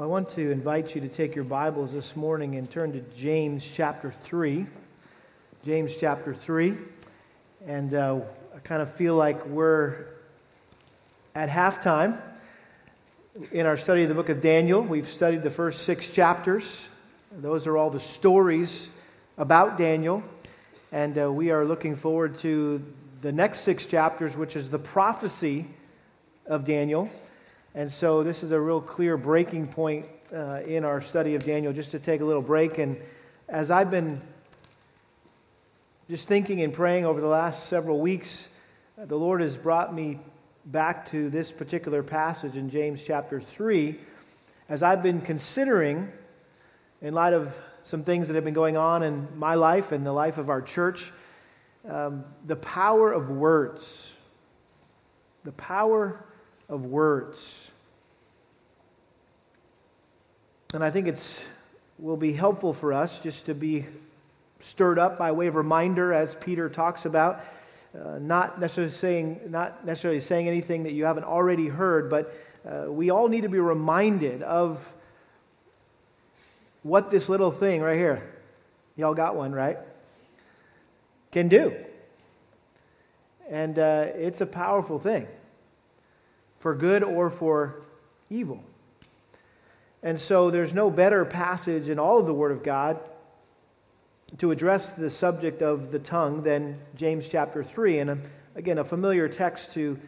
I want to invite you to take your Bibles this morning and turn to James chapter 3. James chapter 3. And uh, I kind of feel like we're at halftime in our study of the book of Daniel. We've studied the first six chapters, those are all the stories about Daniel. And uh, we are looking forward to the next six chapters, which is the prophecy of Daniel. And so this is a real clear breaking point uh, in our study of Daniel, just to take a little break. And as I've been just thinking and praying over the last several weeks, the Lord has brought me back to this particular passage in James chapter 3 as I've been considering, in light of some things that have been going on in my life and the life of our church, um, the power of words. The power of words. And I think it will be helpful for us just to be stirred up by way of reminder, as Peter talks about. Uh, not necessarily saying not necessarily saying anything that you haven't already heard, but uh, we all need to be reminded of what this little thing right here, y'all got one, right? Can do. And uh, it's a powerful thing for good or for evil. And so there's no better passage in all of the Word of God to address the subject of the tongue than James chapter 3. And um, again, a familiar text to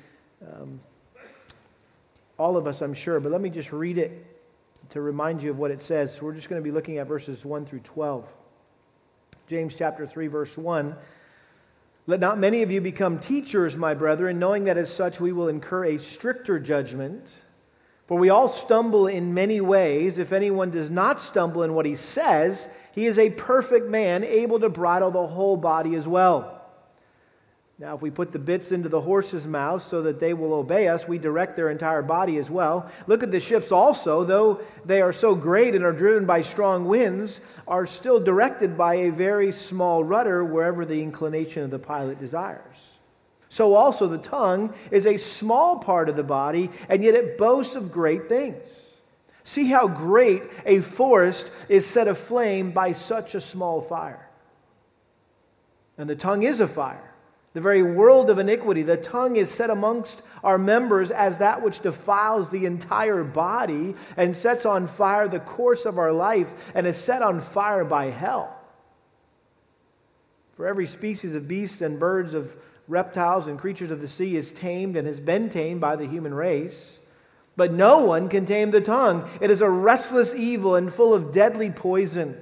um, all of us, I'm sure. But let me just read it to remind you of what it says. We're just going to be looking at verses 1 through 12. James chapter 3, verse 1. Let not many of you become teachers, my brethren, knowing that as such we will incur a stricter judgment. For we all stumble in many ways. If anyone does not stumble in what he says, he is a perfect man, able to bridle the whole body as well. Now, if we put the bits into the horses' mouths so that they will obey us, we direct their entire body as well. Look at the ships also, though they are so great and are driven by strong winds, are still directed by a very small rudder wherever the inclination of the pilot desires. So also the tongue is a small part of the body, and yet it boasts of great things. See how great a forest is set aflame by such a small fire. And the tongue is a fire the very world of iniquity. The tongue is set amongst our members as that which defiles the entire body and sets on fire the course of our life and is set on fire by hell. For every species of beasts and birds, of reptiles and creatures of the sea is tamed and has been tamed by the human race. But no one can tame the tongue. It is a restless evil and full of deadly poison.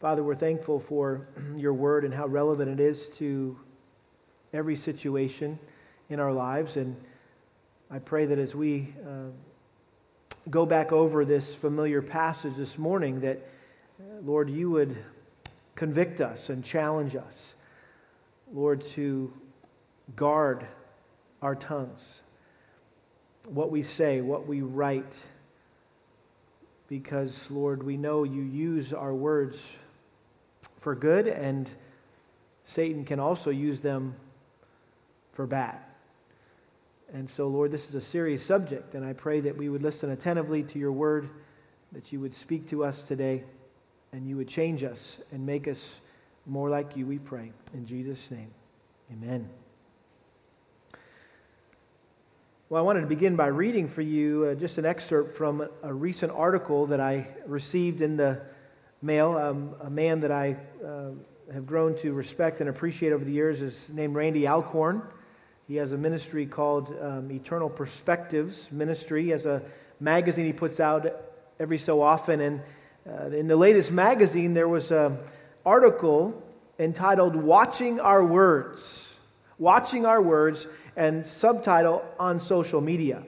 Father, we're thankful for your word and how relevant it is to every situation in our lives. And I pray that as we uh, go back over this familiar passage this morning, that, uh, Lord, you would convict us and challenge us, Lord, to guard our tongues, what we say, what we write, because, Lord, we know you use our words for good, and Satan can also use them for bad. And so, Lord, this is a serious subject, and I pray that we would listen attentively to your word, that you would speak to us today, and you would change us and make us more like you, we pray. In Jesus' name, amen. Well, I wanted to begin by reading for you uh, just an excerpt from a recent article that I received in the mail. Um, a man that I uh, have grown to respect and appreciate over the years is named Randy Alcorn. He has a ministry called um, Eternal Perspectives Ministry. He has a magazine he puts out every so often. And uh, in the latest magazine, there was an article entitled Watching Our Words. Watching Our Words, and subtitle on social media.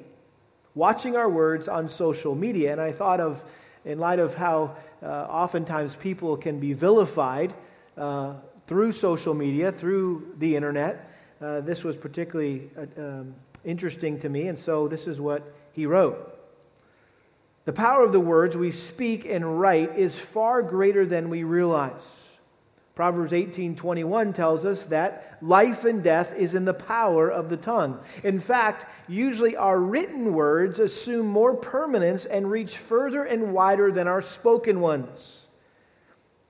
Watching Our Words on social media. And I thought of in light of how oftentimes people can be vilified uh, through social media, through the internet, uh, this was particularly uh, um, interesting to me, and so this is what he wrote. The power of the words we speak and write is far greater than we realize. Proverbs 18:21 tells us that life and death is in the power of the tongue. In fact, usually our written words assume more permanence and reach further and wider than our spoken ones.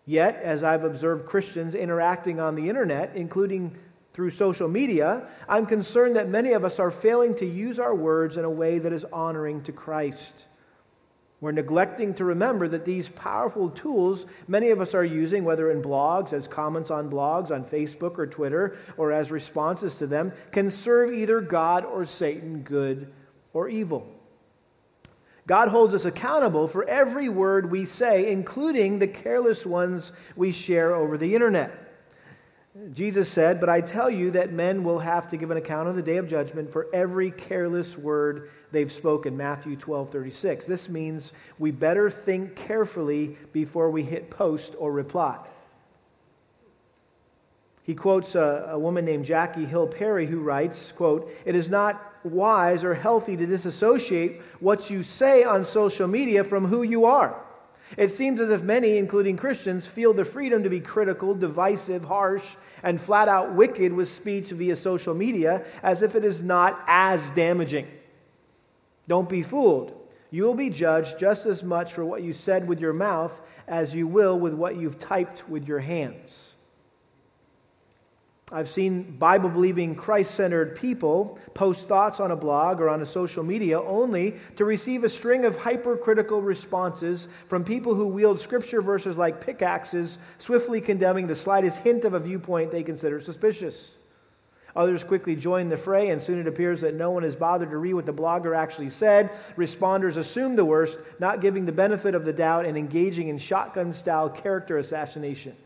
Yet, as I've observed Christians interacting on the internet, including through social media, I'm concerned that many of us are failing to use our words in a way that is honoring to Christ. We're neglecting to remember that these powerful tools many of us are using, whether in blogs, as comments on blogs, on Facebook or Twitter, or as responses to them, can serve either God or Satan, good or evil. God holds us accountable for every word we say, including the careless ones we share over the internet. Jesus said, But I tell you that men will have to give an account on the day of judgment for every careless word they've spoken. Matthew 12, 36. This means we better think carefully before we hit post or reply. He quotes a, a woman named Jackie Hill Perry who writes, quote, It is not wise or healthy to disassociate what you say on social media from who you are. It seems as if many, including Christians, feel the freedom to be critical, divisive, harsh, and flat out wicked with speech via social media as if it is not as damaging. Don't be fooled. You will be judged just as much for what you said with your mouth as you will with what you've typed with your hands. I've seen Bible believing, Christ centered people post thoughts on a blog or on a social media only to receive a string of hypercritical responses from people who wield scripture verses like pickaxes, swiftly condemning the slightest hint of a viewpoint they consider suspicious. Others quickly join the fray, and soon it appears that no one is bothered to read what the blogger actually said. Responders assume the worst, not giving the benefit of the doubt and engaging in shotgun style character assassination.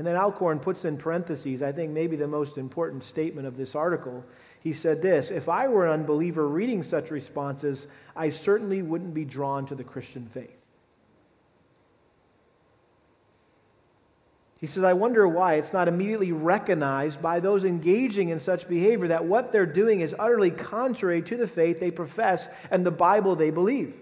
And then Alcorn puts in parentheses, I think maybe the most important statement of this article. He said this If I were an unbeliever reading such responses, I certainly wouldn't be drawn to the Christian faith. He says, I wonder why it's not immediately recognized by those engaging in such behavior that what they're doing is utterly contrary to the faith they profess and the Bible they believe.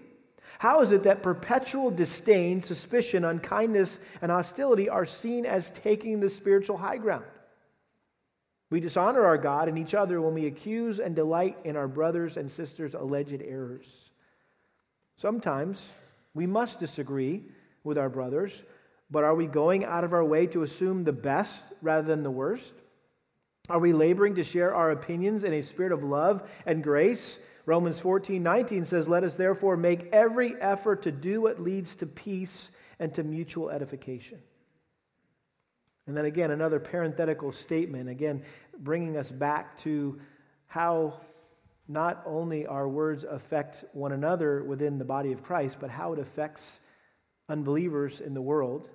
How is it that perpetual disdain, suspicion, unkindness, and hostility are seen as taking the spiritual high ground? We dishonor our God and each other when we accuse and delight in our brothers and sisters' alleged errors. Sometimes we must disagree with our brothers, but are we going out of our way to assume the best rather than the worst? Are we laboring to share our opinions in a spirit of love and grace Romans 14, 19 says, Let us therefore make every effort to do what leads to peace and to mutual edification. And then again, another parenthetical statement, again, bringing us back to how not only our words affect one another within the body of Christ, but how it affects unbelievers in the world.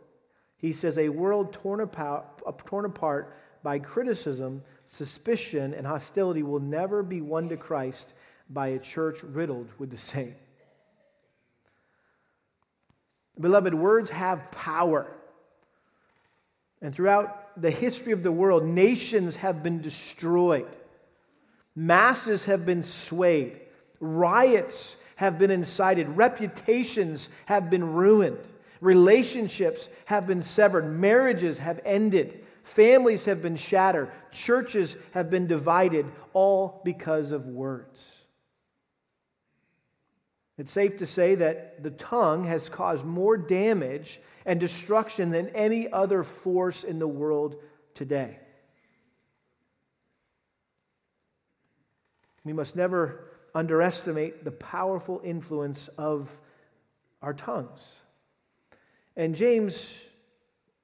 He says, A world torn apart, torn apart by criticism, suspicion, and hostility will never be won to Christ by a church riddled with the same. Beloved, words have power. And throughout the history of the world, nations have been destroyed, masses have been swayed, riots have been incited, reputations have been ruined, relationships have been severed, marriages have ended, families have been shattered, churches have been divided, all because of words. It's safe to say that the tongue has caused more damage and destruction than any other force in the world today. We must never underestimate the powerful influence of our tongues. And James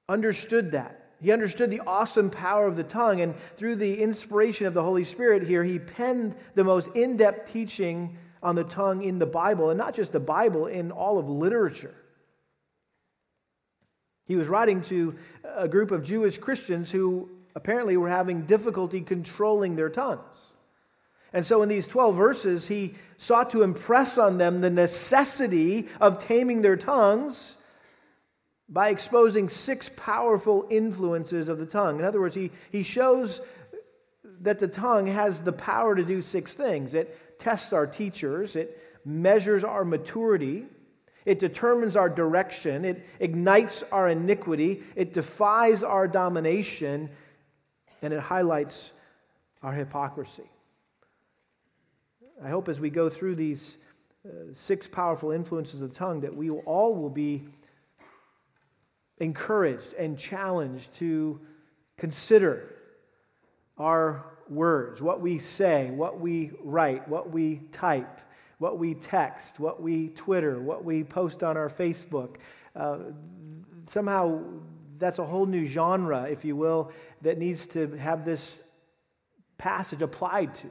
understood that. He understood the awesome power of the tongue, and through the inspiration of the Holy Spirit here, he penned the most in depth teaching on the tongue in the Bible, and not just the Bible, in all of literature. He was writing to a group of Jewish Christians who apparently were having difficulty controlling their tongues. And so, in these 12 verses, he sought to impress on them the necessity of taming their tongues by exposing six powerful influences of the tongue. In other words, he, he shows that the tongue has the power to do six things it tests our teachers, it measures our maturity, it determines our direction, it ignites our iniquity, it defies our domination, and it highlights our hypocrisy. I hope as we go through these uh, six powerful influences of the tongue that we all will be encouraged and challenged to consider our words, what we say, what we write, what we type, what we text, what we Twitter, what we post on our Facebook. Uh, somehow, that's a whole new genre, if you will, that needs to have this passage applied to.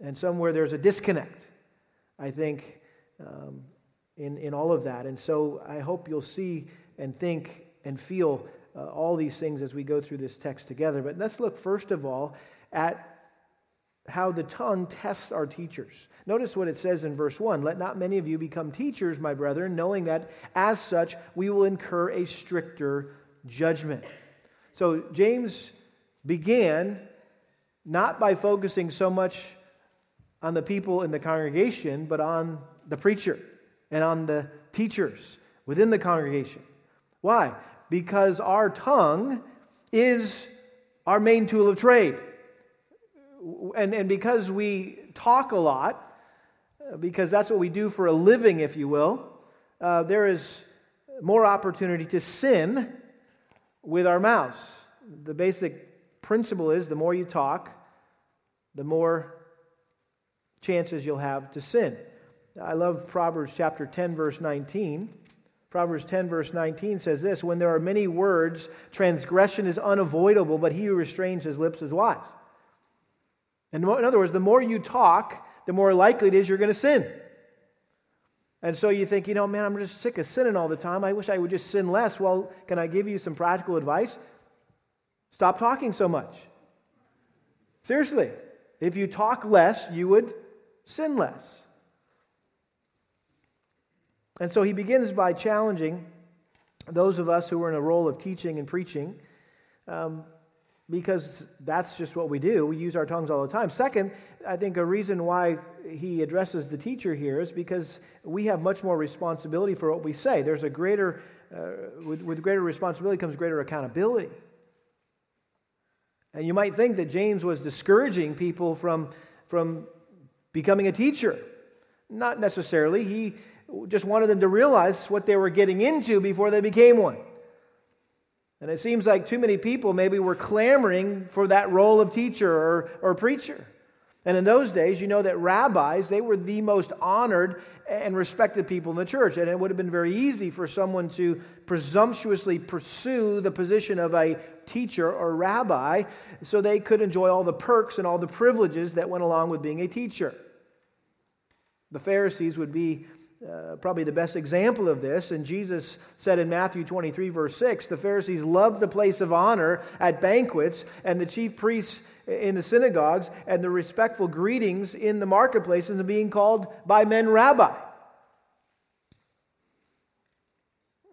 And somewhere there's a disconnect, I think, um, in, in all of that. And so I hope you'll see and think and feel uh, all these things as we go through this text together. But let's look first of all at how the tongue tests our teachers. Notice what it says in verse 1 Let not many of you become teachers, my brethren, knowing that as such we will incur a stricter judgment. So James began not by focusing so much on the people in the congregation, but on the preacher and on the teachers within the congregation. Why? Because our tongue is our main tool of trade. And, and because we talk a lot, because that's what we do for a living, if you will, uh, there is more opportunity to sin with our mouths. The basic principle is the more you talk, the more chances you'll have to sin. I love Proverbs chapter 10, verse 19. Proverbs 10, verse 19 says this When there are many words, transgression is unavoidable, but he who restrains his lips is wise. And in other words, the more you talk, the more likely it is you're going to sin. And so you think, you know, man, I'm just sick of sinning all the time. I wish I would just sin less. Well, can I give you some practical advice? Stop talking so much. Seriously. If you talk less, you would sin less. And so he begins by challenging those of us who are in a role of teaching and preaching, um, because that's just what we do. We use our tongues all the time. Second, I think a reason why he addresses the teacher here is because we have much more responsibility for what we say. There's a greater, uh, with, with greater responsibility comes greater accountability. And you might think that James was discouraging people from, from becoming a teacher. Not necessarily. He just wanted them to realize what they were getting into before they became one. And it seems like too many people maybe were clamoring for that role of teacher or, or preacher. And in those days, you know that rabbis, they were the most honored and respected people in the church. And it would have been very easy for someone to presumptuously pursue the position of a teacher or rabbi so they could enjoy all the perks and all the privileges that went along with being a teacher. The Pharisees would be uh, probably the best example of this. And Jesus said in Matthew 23, verse 6, the Pharisees loved the place of honor at banquets, and the chief priests in the synagogues, and the respectful greetings in the marketplaces, and being called by men rabbi.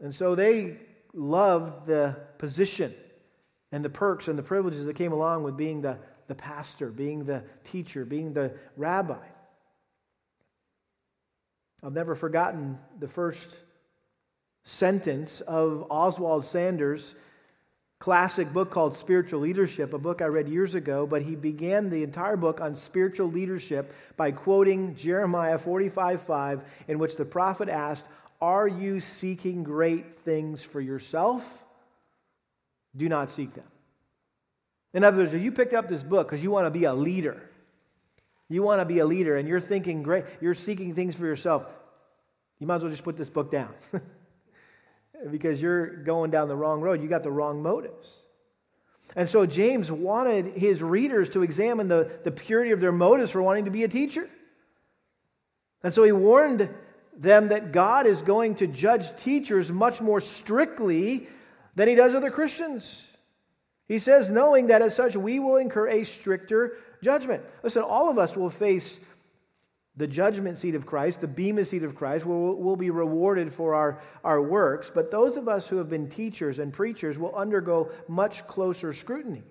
And so they loved the position and the perks and the privileges that came along with being the, the pastor, being the teacher, being the rabbi. I've never forgotten the first sentence of Oswald Sanders' classic book called Spiritual Leadership, a book I read years ago, but he began the entire book on spiritual leadership by quoting Jeremiah 45 5, in which the prophet asked, Are you seeking great things for yourself? Do not seek them. In other words, if you picked up this book because you want to be a leader, you want to be a leader and you're thinking great, you're seeking things for yourself, you might as well just put this book down. because you're going down the wrong road. You got the wrong motives. And so James wanted his readers to examine the, the purity of their motives for wanting to be a teacher. And so he warned them that God is going to judge teachers much more strictly than he does other Christians. He says, knowing that as such we will incur a stricter judgment. Listen, all of us will face the judgment seat of Christ, the bema seat of Christ, where we'll, be rewarded for our, our works. But those of us who have been teachers and preachers will undergo much closer scrutiny.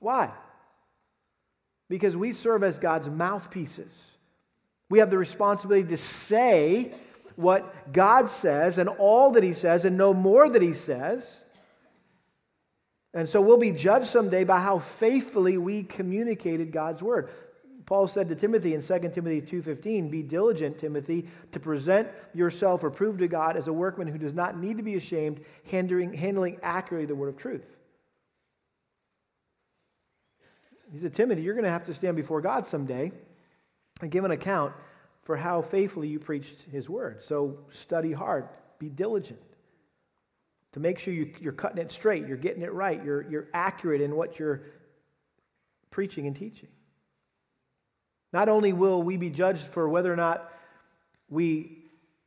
Why? Because we serve as God's mouthpieces. We have the responsibility to say what God says and all that He says and no more that He says. And so we'll be judged someday by how faithfully we communicated God's word. Paul said to Timothy in 2 Timothy 2:15, "Be diligent, Timothy, to present yourself approved to God as a workman who does not need to be ashamed, handling, handling accurately the word of truth." He said, "Timothy, you're going to have to stand before God someday and give an account for how faithfully you preached his word. So study hard, be diligent to make sure you, are cutting it straight, you're getting it right, you're, you're accurate in what you're preaching and teaching. Not only will we be judged for whether or not we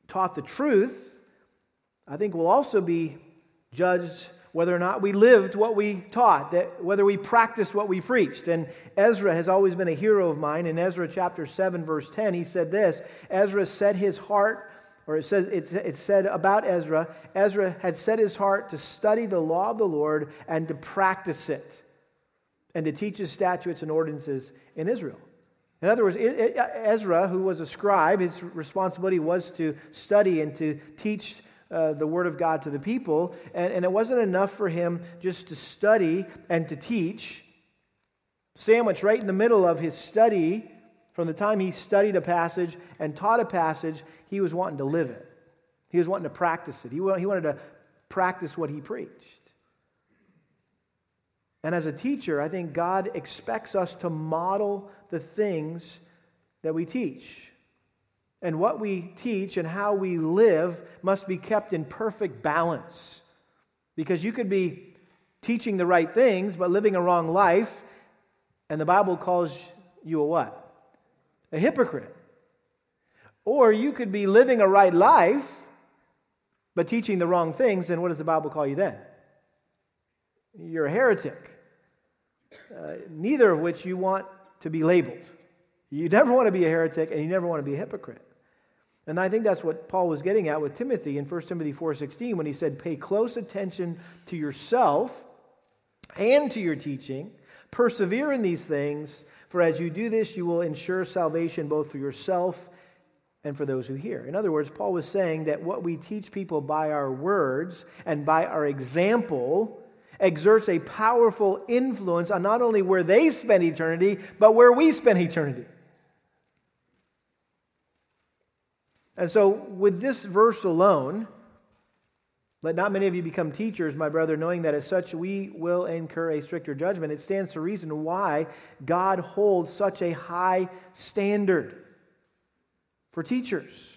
taught the truth, I think we'll also be judged whether or not we lived what we taught, that whether we practiced what we preached. And Ezra has always been a hero of mine. In Ezra chapter 7, verse 10, he said this Ezra set his heart, or it says it said about Ezra, Ezra had set his heart to study the law of the Lord and to practice it, and to teach his statutes and ordinances in Israel. In other words, Ezra, who was a scribe, his responsibility was to study and to teach uh, the Word of God to the people. And, and it wasn't enough for him just to study and to teach. Sandwiched right in the middle of his study, from the time he studied a passage and taught a passage, he was wanting to live it. He was wanting to practice it. He, wanted to practice what he preached. And as a teacher, I think God expects us to model the things that we teach. And what we teach and how we live must be kept in perfect balance. Because you could be teaching the right things, but living a wrong life, and the Bible calls you a what? A hypocrite. Or you could be living a right life, but teaching the wrong things, and what does the Bible call you then? You're a heretic. Uh, neither of which you want to be labeled. You never want to be a heretic and you never want to be a hypocrite. And I think that's what Paul was getting at with Timothy in 1 Timothy 4:16 when he said pay close attention to yourself and to your teaching, persevere in these things, for as you do this you will ensure salvation both for yourself and for those who hear. In other words, Paul was saying that what we teach people by our words and by our example exerts a powerful influence on not only where they spend eternity, but where we spend eternity. And so, with this verse alone, let not many of you become teachers, my brother, knowing that as such we will incur a stricter judgment. It stands to reason why God holds such a high standard for teachers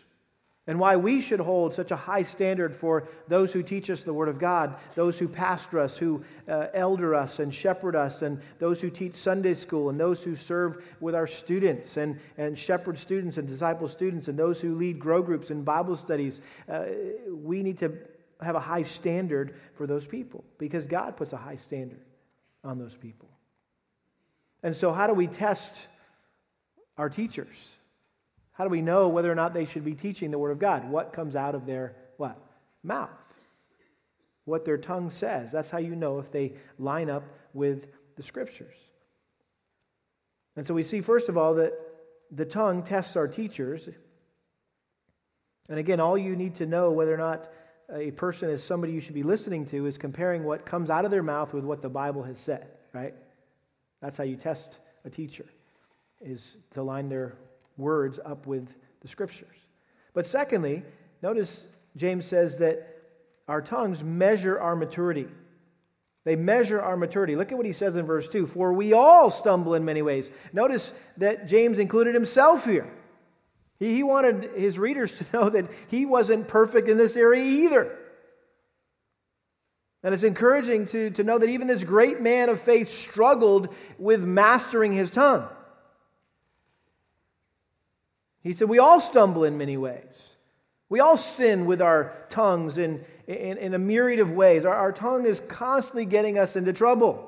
and why we should hold such a high standard for those who teach us the Word of God, those who pastor us, who uh, elder us and shepherd us, and those who teach Sunday school, and those who serve with our students and, and shepherd students and disciple students, and those who lead grow groups and Bible studies. Uh, we need to have a high standard for those people because God puts a high standard on those people. And so, how do we test our teachers? How do we know whether or not they should be teaching the Word of God? What comes out of their what? Mouth. What their tongue says. That's how you know if they line up with the Scriptures. And so we see, first of all, that the tongue tests our teachers. And again, all you need to know whether or not a person is somebody you should be listening to is comparing what comes out of their mouth with what the Bible has said, right? That's how you test a teacher, is to line their words up with the scriptures. But secondly, notice James says that our tongues measure our maturity. They measure our maturity. Look at what he says in verse 2 For we all stumble in many ways. Notice that James included himself here. He, he wanted his readers to know that he wasn't perfect in this area either. And it's encouraging to, to know that even this great man of faith struggled with mastering his tongue. He said, We all stumble in many ways. We all sin with our tongues in, in, in a myriad of ways. Our, our tongue is constantly getting us into trouble.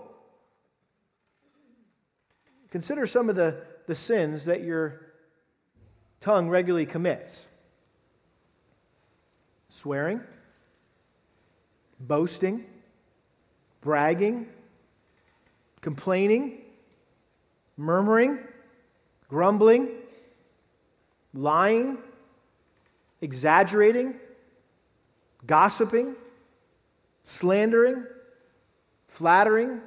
consider some of the, the sins that your tongue regularly commits swearing, boasting, bragging, complaining, murmuring, grumbling, lying, exaggerating, gossiping, slandering, flattering,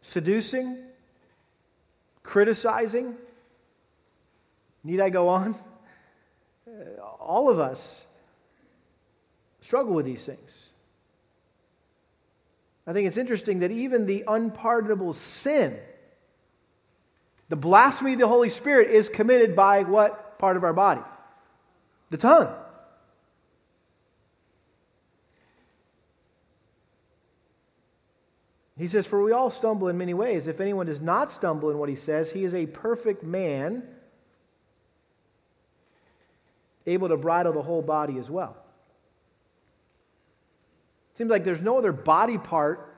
seducing, criticizing. Need I go on? Uh, all of us struggle with these things. I think it's interesting that even the unpardonable sin, the blasphemy of the Holy Spirit, is committed by what part of our body? The tongue. He says, For we all stumble in many ways. If anyone does not stumble in what he says, he is a perfect man, able to bridle the whole body as well. Seems like there's no other body part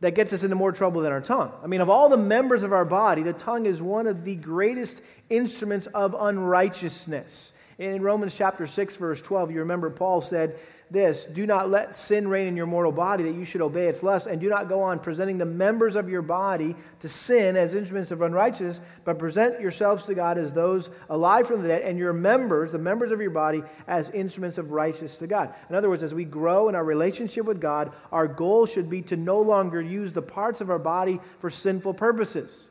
that gets us into more trouble than our tongue. I mean, of all the members of our body, the tongue is one of the greatest instruments of unrighteousness. In Romans chapter 6, verse 12, you remember Paul said, this do not let sin reign in your mortal body that you should obey its lust and do not go on presenting the members of your body to sin as instruments of unrighteousness but present yourselves to god as those alive from the dead and your members the members of your body as instruments of righteousness to god. In other words as we grow in our relationship with god our goal should be to no longer use the parts of our body for sinful purposes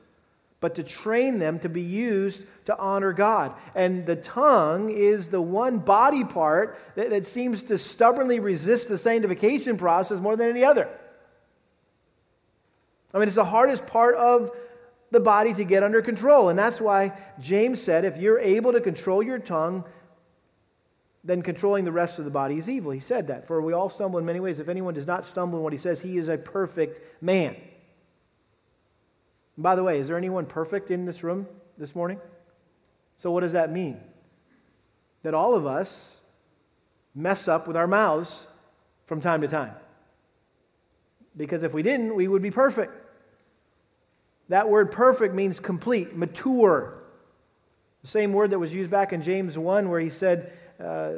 but to train them to be used to honor God. And the tongue is the one body part that, that, seems to stubbornly resist the sanctification process more than any other. I mean, it's the hardest part of the body to get under control. And that's why James said if you're able to control your tongue, then controlling the rest of the body is evil. He said that. For we all stumble in many ways. If anyone does not stumble in what he says, he is a perfect man. And by the way, is there anyone perfect in this room this morning? So, what does that mean? That all of us mess up with our mouths from time to time. Because if we didn't, we would be perfect. That word perfect means complete, mature. The same word that was used back in James 1, where he said, uh,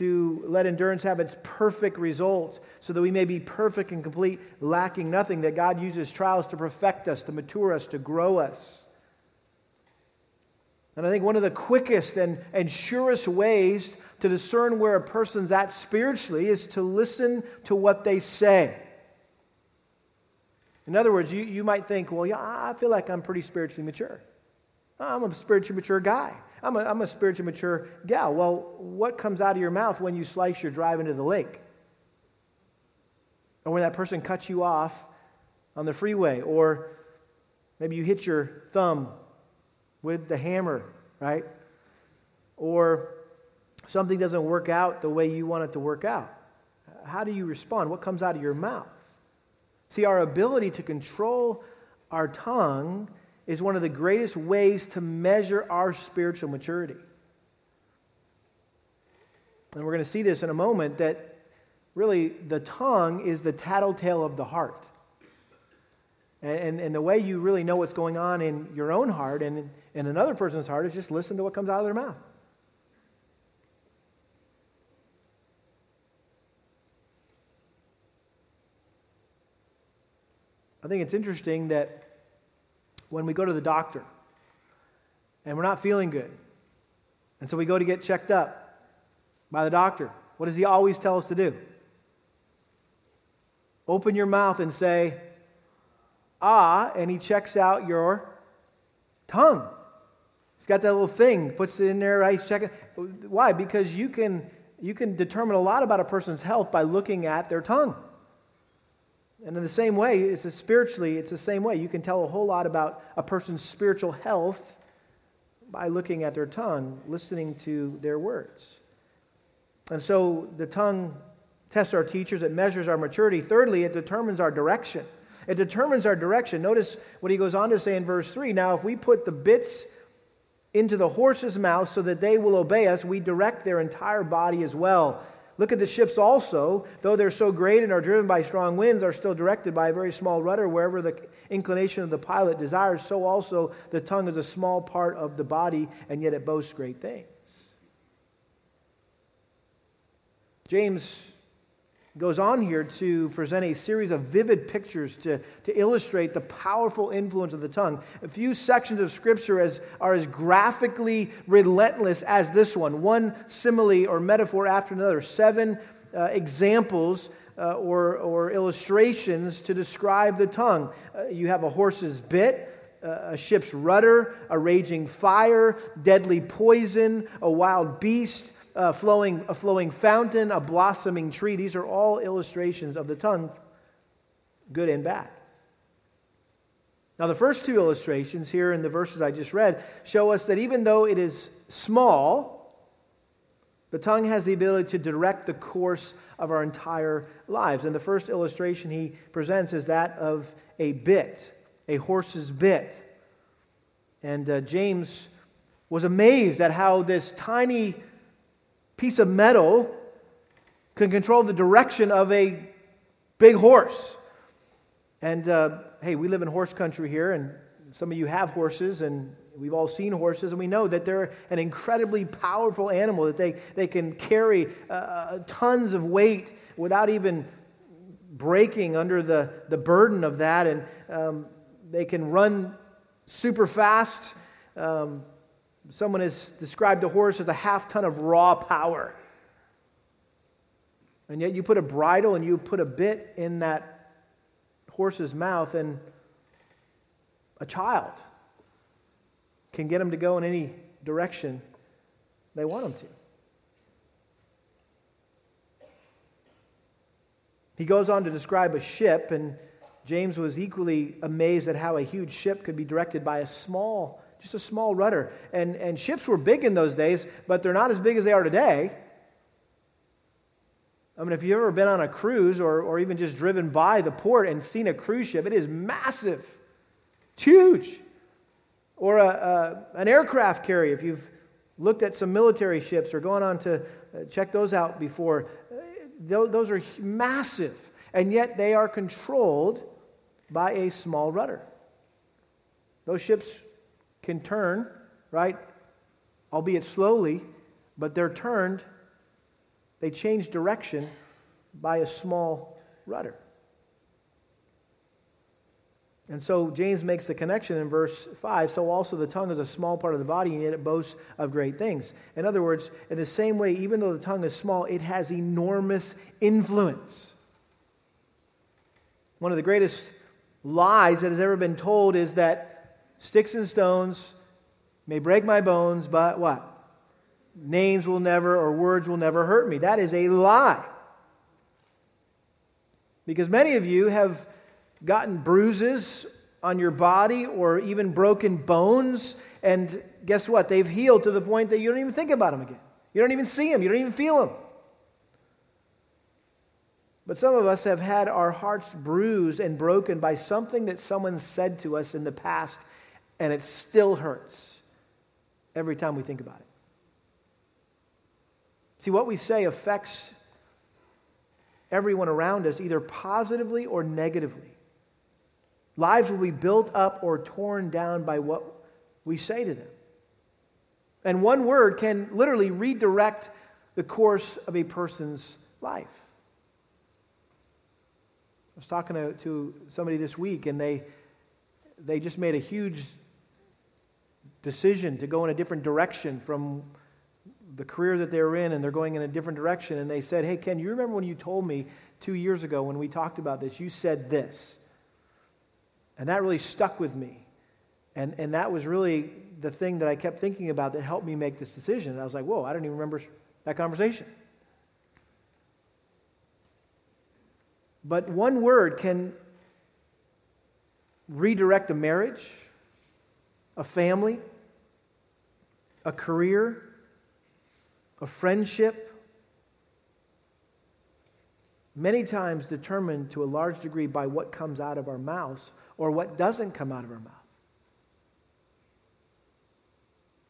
to let endurance have its perfect result so that we may be perfect and complete, lacking nothing, that God uses trials to perfect us, to mature us, to grow us. And I think one of the quickest and, and surest ways to discern where a person's at spiritually is to listen to what they say. In other words, you, you might think, well, yeah, I feel like I'm pretty spiritually mature. I'm a spiritually mature guy. I'm a, I'm a spiritually mature gal. Well, what comes out of your mouth when you slice your drive into the lake? Or when that person cuts you off on the freeway? Or maybe you hit your thumb with the hammer, right? Or something doesn't work out the way you want it to work out. How do you respond? What comes out of your mouth? See, our ability to control our tongue is one of the greatest ways to measure our spiritual maturity. And we're going to see this in a moment that really the tongue is the tattletale of the heart. And, and, and, the way you really know what's going on in your own heart and in another person's heart is just listen to what comes out of their mouth. I think it's interesting that when we go to the doctor and we're not feeling good. And so we go to get checked up by the doctor. What does he always tell us to do? Open your mouth and say, ah, and he checks out your tongue. He's got that little thing, puts it in there, right? He's checking. Why? Because you can, you can determine a lot about a person's health by looking at their tongue. And in the same way, it's spiritually, it's the same way. You can tell a whole lot about a person's spiritual health by looking at their tongue, listening to their words. And so the tongue tests our teachers, it measures our maturity. Thirdly, it determines our direction. It determines our direction. Notice what he goes on to say in verse 3 Now, if we put the bits into the horse's mouth so that they will obey us, we direct their entire body as well. Look at the ships also, though they're so great and are driven by strong winds, are still directed by a very small rudder wherever the inclination of the pilot desires. So also the tongue is a small part of the body, and yet it boasts great things. James goes on here to present a series of vivid pictures to, to illustrate the powerful influence of the tongue. A few sections of Scripture as, are as graphically relentless as this one, one simile or metaphor after another, seven uh, examples. Uh, or, or illustrations to describe the tongue. Uh, you have a horse's bit, a ship's rudder, a raging fire, deadly poison, a wild beast, a flowing, a flowing fountain, a blossoming tree. These are all illustrations of the tongue, good and bad. Now, the first two illustrations here in the verses I just read show us that even though it is small, the tongue has the ability to direct the course of our entire lives. And the first illustration he presents is that of a bit, a horse's bit. And uh, James was amazed at how this tiny piece of metal can control the direction of a big horse. And uh, hey, we live in horse country here, and some of you have horses, and we've all seen horses, and we know that they're an incredibly powerful animal, that they, they can carry uh, uh tons of weight without even breaking under the, the burden of that, and um, they can run super fast. Um, Someone has described a horse as a half ton of raw power. And yet you put a bridle and you put a bit in that horse's mouth, and a child can get him to go in any direction they want him to. He goes on to describe a ship, and James was equally amazed at how a huge ship could be directed by a small just a small rudder. And, and ships were big in those days, but they're not as big as they are today. I mean, if you've ever been on a cruise or, or even just driven by the port and seen a cruise ship, it is massive. It's huge. Or a, a, an aircraft carrier, if you've looked at some military ships or gone on to uh, check those out before, uh, those are massive. And yet they are controlled by a small rudder. Those ships can turn, right? Albeit slowly, but they're turned, they change direction by a small rudder. And so James makes the connection in verse 5 so also the tongue is a small part of the body, and yet it boasts of great things. In other words, in the same way, even though the tongue is small, it has enormous influence. One of the greatest lies that has ever been told is that Sticks and stones may break my bones, but what? Names will never or words will never hurt me. That is a lie. Because many of you have gotten bruises on your body or even broken bones, and guess what? They've healed to the point that you don't even think about them again. You don't even see them, you don't even feel them. But some of us have had our hearts bruised and broken by something that someone said to us in the past and it still hurts every time we think about it. See, what we say affects everyone around us either positively or negatively. Lives will be built up or torn down by what we say to them. And one word can literally redirect the course of a person's life. I was talking to, to somebody this week, and they, they just made a huge decision to go in a different direction from the career that they're in, and they're going in a different direction. And they said, Hey, Ken, you remember when you told me two years ago when we talked about this? You said this. And that really stuck with me. And, and that was really the thing that I kept thinking about that helped me make this decision. And I was like, Whoa, I don't even remember that conversation. But one word can redirect a marriage, a family, a career, a friendship, many times determined to a large degree by what comes out of our mouths or what doesn't come out of our mouth.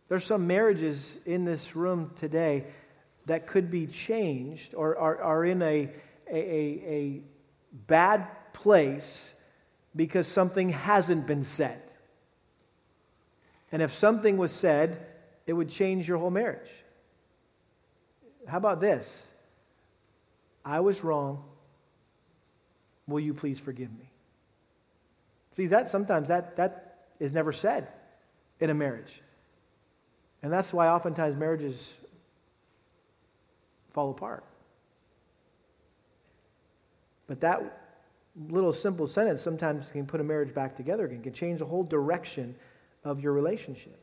There's some marriages in this room today that could be changed or are, are in a, a, a bad place because something hasn't been said. And if something was said, it would change your whole marriage. How about this? I was wrong. Will you please forgive me? See, that sometimes that, that is never said in a marriage. And that's why oftentimes marriages fall apart. But that little simple sentence sometimes can put a marriage back together again, can change the whole direction of your relationship.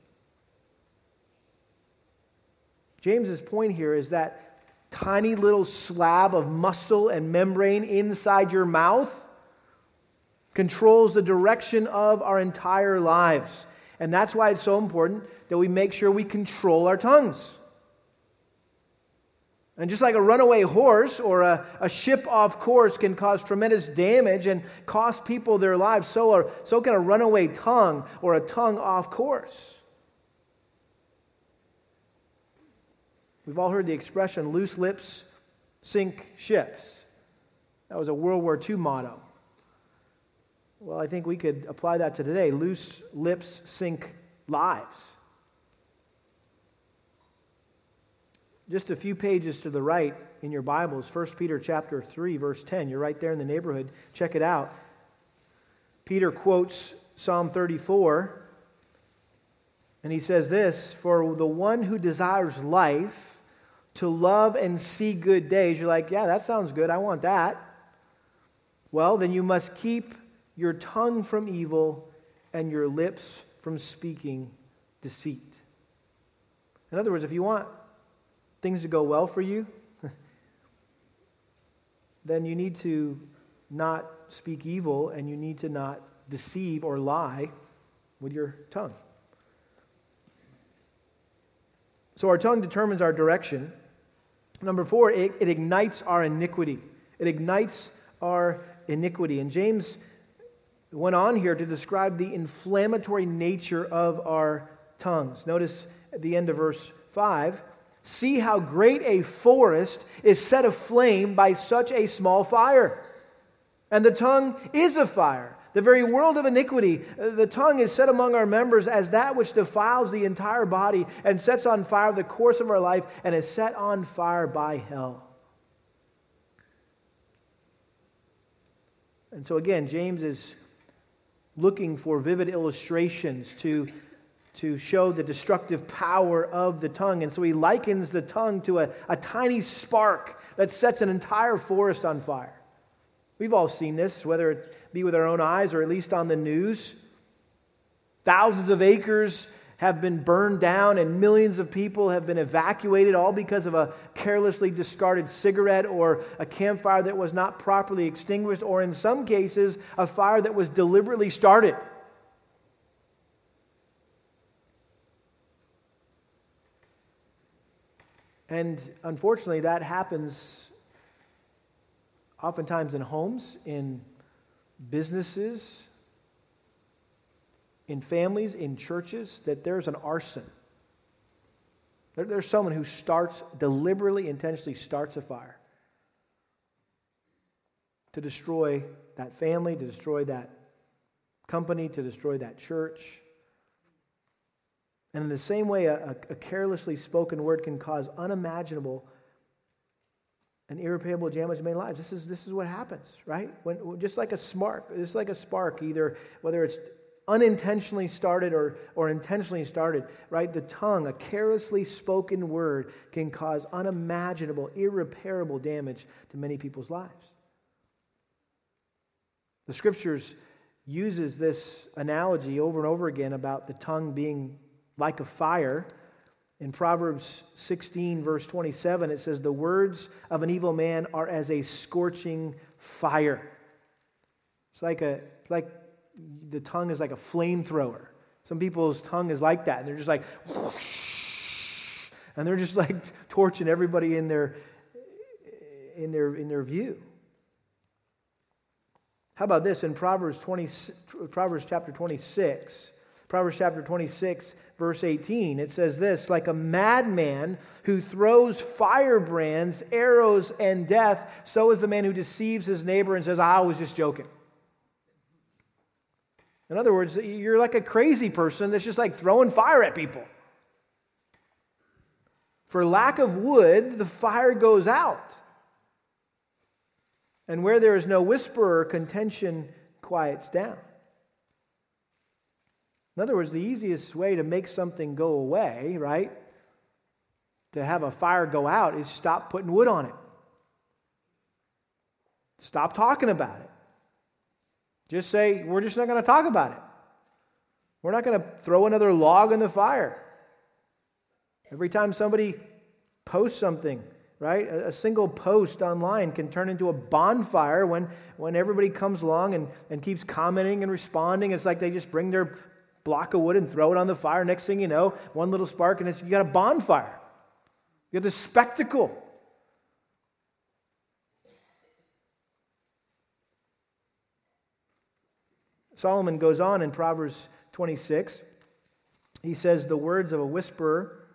James's point here is that tiny little slab of muscle and membrane inside your mouth controls the direction of our entire lives. And that's why it's so important that we make sure we control our tongues. And just like a runaway horse or a, a ship off course can cause tremendous damage and cost people their lives, so, are, so can a runaway tongue or a tongue off course. We've all heard the expression loose lips sink ships. That was a World War II motto. Well, I think we could apply that to today. Loose lips sink lives. Just a few pages to the right in your Bibles, 1 Peter chapter 3 verse 10. You're right there in the neighborhood. Check it out. Peter quotes Psalm 34 and he says this, "For the one who desires life to love and see good days." You're like, "Yeah, that sounds good. I want that." Well, then you must keep your tongue from evil and your lips from speaking deceit. In other words, if you want things to go well for you, then you need to not speak evil and you need to not deceive or lie with your tongue. So our tongue determines our direction. Number four, it, it ignites our iniquity. It ignites our iniquity. And James went on here to describe the inflammatory nature of our tongues. Notice at the end of verse 5 See how great a forest is set aflame by such a small fire. And the tongue is a fire, the very world of iniquity. Uh, the tongue is set among our members as that which defiles the entire body and sets on fire the course of our life and is set on fire by hell. And so, again, James is looking for vivid illustrations to to show the destructive power of the tongue. And so he likens the tongue to a, a tiny spark that sets an entire forest on fire. We've all seen this, whether it be with our own eyes or at least on the news. Thousands of acres have been burned down and millions of people have been evacuated, all because of a carelessly discarded cigarette or a campfire that was not properly extinguished, or in some cases, a fire that was deliberately started. And unfortunately, that happens oftentimes in homes, in businesses, in families, in churches, that there's an arson. There, there's someone who starts, deliberately, intentionally starts a fire to destroy that family, to destroy that company, to destroy that church. And in the same way, a, a carelessly spoken word can cause unimaginable and irreparable damage to many lives. This is, this is what happens, right? When, just like a spark, just like a spark, either whether it's unintentionally started or, or intentionally started, right? The tongue, a carelessly spoken word, can cause unimaginable, irreparable damage to many people's lives. The scriptures uses this analogy over and over again about the tongue being like a fire. In Proverbs 16, verse 27, it says, The words of an evil man are as a scorching fire. It's like, a, it's like the tongue is like a flamethrower. Some people's tongue is like that, and they're just like, and they're just like torching everybody in their, in their, in their view. How about this in Proverbs 20, Proverbs chapter 26, Proverbs chapter 26, verse 18, it says this like a madman who throws firebrands, arrows, and death, so is the man who deceives his neighbor and says, I was just joking. In other words, you're like a crazy person that's just like throwing fire at people. For lack of wood, the fire goes out. And where there is no whisperer, contention quiets down. In other words, the easiest way to make something go away, right? To have a fire go out is stop putting wood on it. Stop talking about it. Just say, we're just not going to talk about it. We're not going to throw another log in the fire. Every time somebody posts something, right? A, single post online can turn into a bonfire when, when everybody comes along and, and keeps commenting and responding. It's like they just bring their block of wood and throw it on the fire. Next thing you know, one little spark, and it's, you got a bonfire. You got this spectacle. Solomon goes on in Proverbs 26. He says, The words of a whisperer,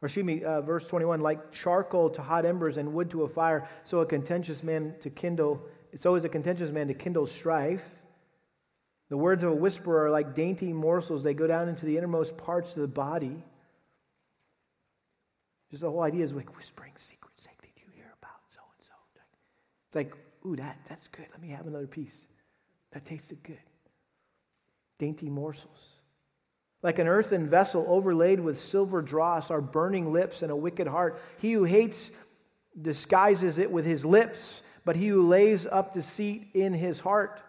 or excuse me, uh, verse 21, like charcoal to hot embers and wood to a fire, so a contentious man to kindle, so is a contentious man to kindle strife. The words of a whisperer are like dainty morsels, they go down into the innermost parts of the body. Just the whole idea is like whispering secrets. Like, did you hear about so and so? It's like, ooh, that, that's good. Let me have another piece. That tasted good dainty morsels. Like an earthen vessel overlaid with silver dross are burning lips and a wicked heart. He who hates disguises it with his lips, but he who lays up deceit in his heart.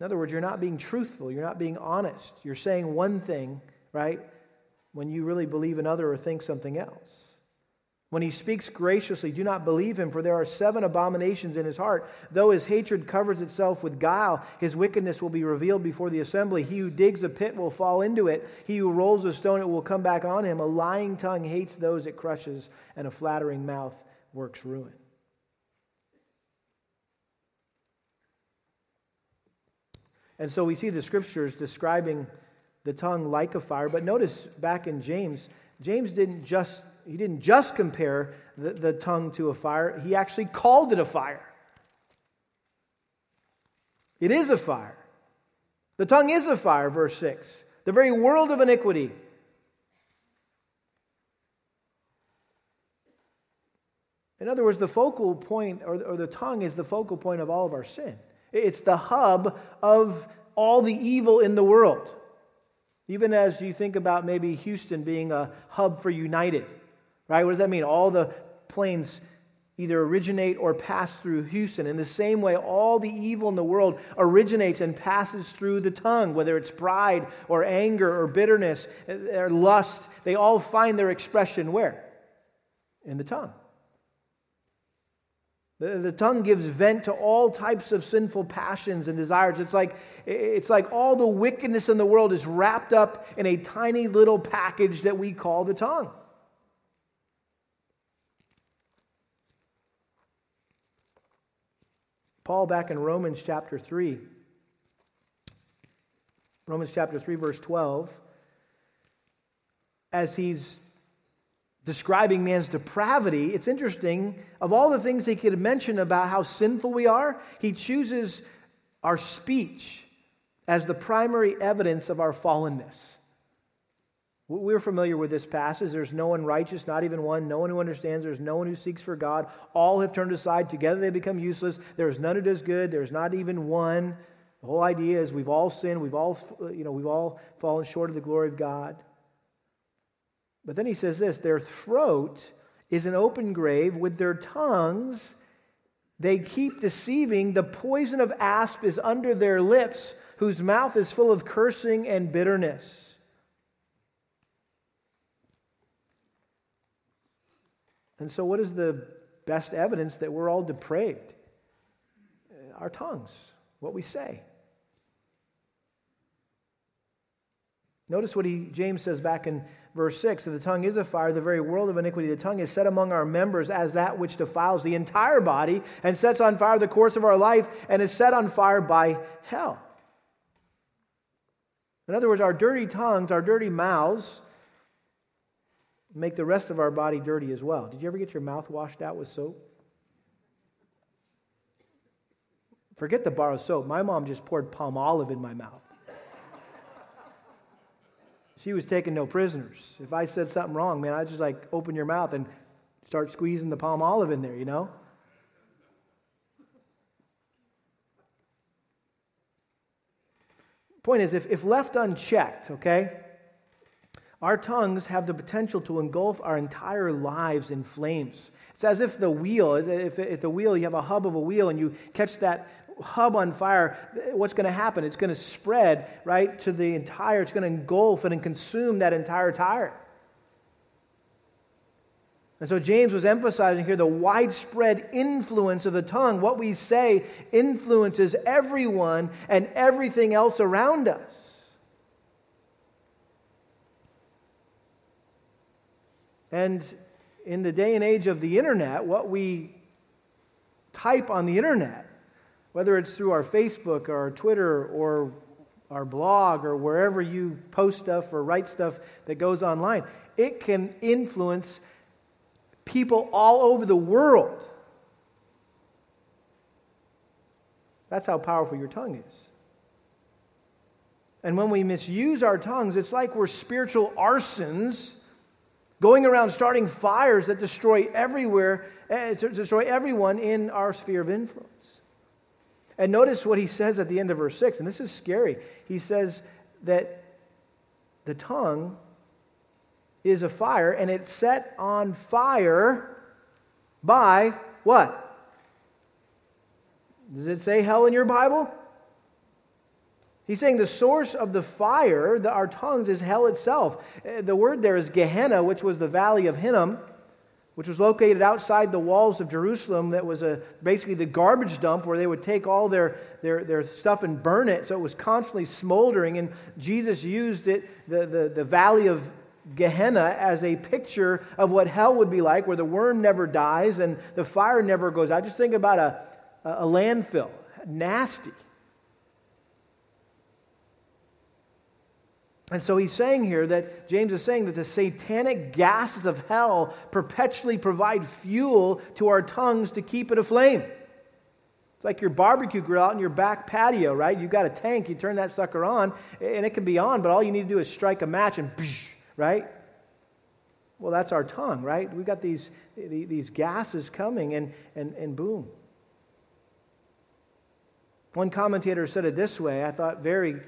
In other words, you're not being truthful, you're not being honest. You're saying one thing, right, when you really believe another or think something else. When he speaks graciously, do not believe him, for there are seven abominations in his heart. Though his hatred covers itself with guile, his wickedness will be revealed before the assembly. He who digs a pit will fall into it. He who rolls a stone, it will come back on him. A lying tongue hates those it crushes, and a flattering mouth works ruin. And so we see the scriptures describing the tongue like a fire. But notice back in James, James didn't just he didn't just compare the, the tongue to a fire, he actually called it a fire. It is a fire. The tongue is a fire, verse 6. The very world of iniquity. In other words, the focal point, or, or the tongue is the focal point of all of our sin. It's the hub of all the evil in the world. Even as you think about maybe Houston being a hub for United. Right? What does that mean? All the planes either originate or pass through Houston. In the same way, all the evil in the world originates and passes through the tongue, whether it's pride or anger or bitterness eh, or lust, they all find their expression where? In the tongue. The, the tongue gives vent to all types of sinful passions and desires. It's like, it's like all the wickedness in the world is wrapped up in a tiny little package that we call the tongue. Paul, back in Romans chapter 3, Romans chapter 3, verse 12, as he's describing man's depravity, it's interesting. Of all the things he could mention about how sinful we are, he chooses our speech as the primary evidence of our fallenness. We're familiar with this passage. There's no one righteous, not even one. No one who understands. There's no one who seeks for God. All have turned aside. Together they become useless. There is none who does good. There's not even one. The whole idea is we've all sinned. We've all, you know, we've all fallen short of the glory of God. But then he says this their throat is an open grave. With their tongues, they keep deceiving. The poison of asp is under their lips, whose mouth is full of cursing and bitterness. And so, what is the best evidence that we're all depraved? Uh, our tongues, what we say. Notice what he, James says back in verse 6 that the tongue is a fire, the very world of iniquity. The tongue is set among our members as that which defiles the entire body and sets on fire the course of our life and is set on fire by hell. In other words, our dirty tongues, our dirty mouths, make the rest of our body dirty as well. Did you ever get your mouth washed out with soap? Forget the bar of soap. My mom just poured Palmolive in my mouth. She was taking no prisoners. If I said something wrong, man, I'd just like open your mouth and start squeezing the Palmolive in there, you know? Point is, if, if left unchecked, okay, our tongues have the potential to engulf our entire lives in flames. It's as if the wheel, if, if the wheel, you have a hub of a wheel and you catch that hub on fire, what's going to happen? It's going to spread, right, to the entire, it's going to engulf it and consume that entire tire. And so James was emphasizing here the widespread influence of the tongue. What we say influences everyone and everything else around us. And in the day and age of the internet, what we type on the internet, whether it's through our Facebook or our Twitter or our blog or wherever you post stuff or write stuff that goes online, it can influence people all over the world. That's how powerful your tongue is. And when we misuse our tongues, it's like we're spiritual arsons going around starting fires that destroy everywhere, uh, destroy everyone in our sphere of influence. And notice what he says at the end of verse 6, and this is scary. He says that the tongue is a fire, and it's set on fire by what? Does it say hell in your Bible? He's saying the source of the fire, the, our tongues, is hell itself. Uh, the word there is Gehenna, which was the valley of Hinnom, which was located outside the walls of Jerusalem. That was a, basically the garbage dump where they would take all their, their, their stuff and burn it. So it was constantly smoldering. And Jesus used it, the, the, the valley of Gehenna, as a picture of what hell would be like, where the worm never dies and the fire never goes out. Just think about a, a landfill. Nasty. And so he's saying here that James is saying that the satanic gases of hell perpetually provide fuel to our tongues to keep it aflame. It's like your barbecue grill out in your back patio, right? You've got a tank, you turn that sucker on, and it can be on, but all you need to do is strike a match and, right? Well, that's our tongue, right? We've got these, these gases coming, and, and, and boom. One commentator said it this way, I thought very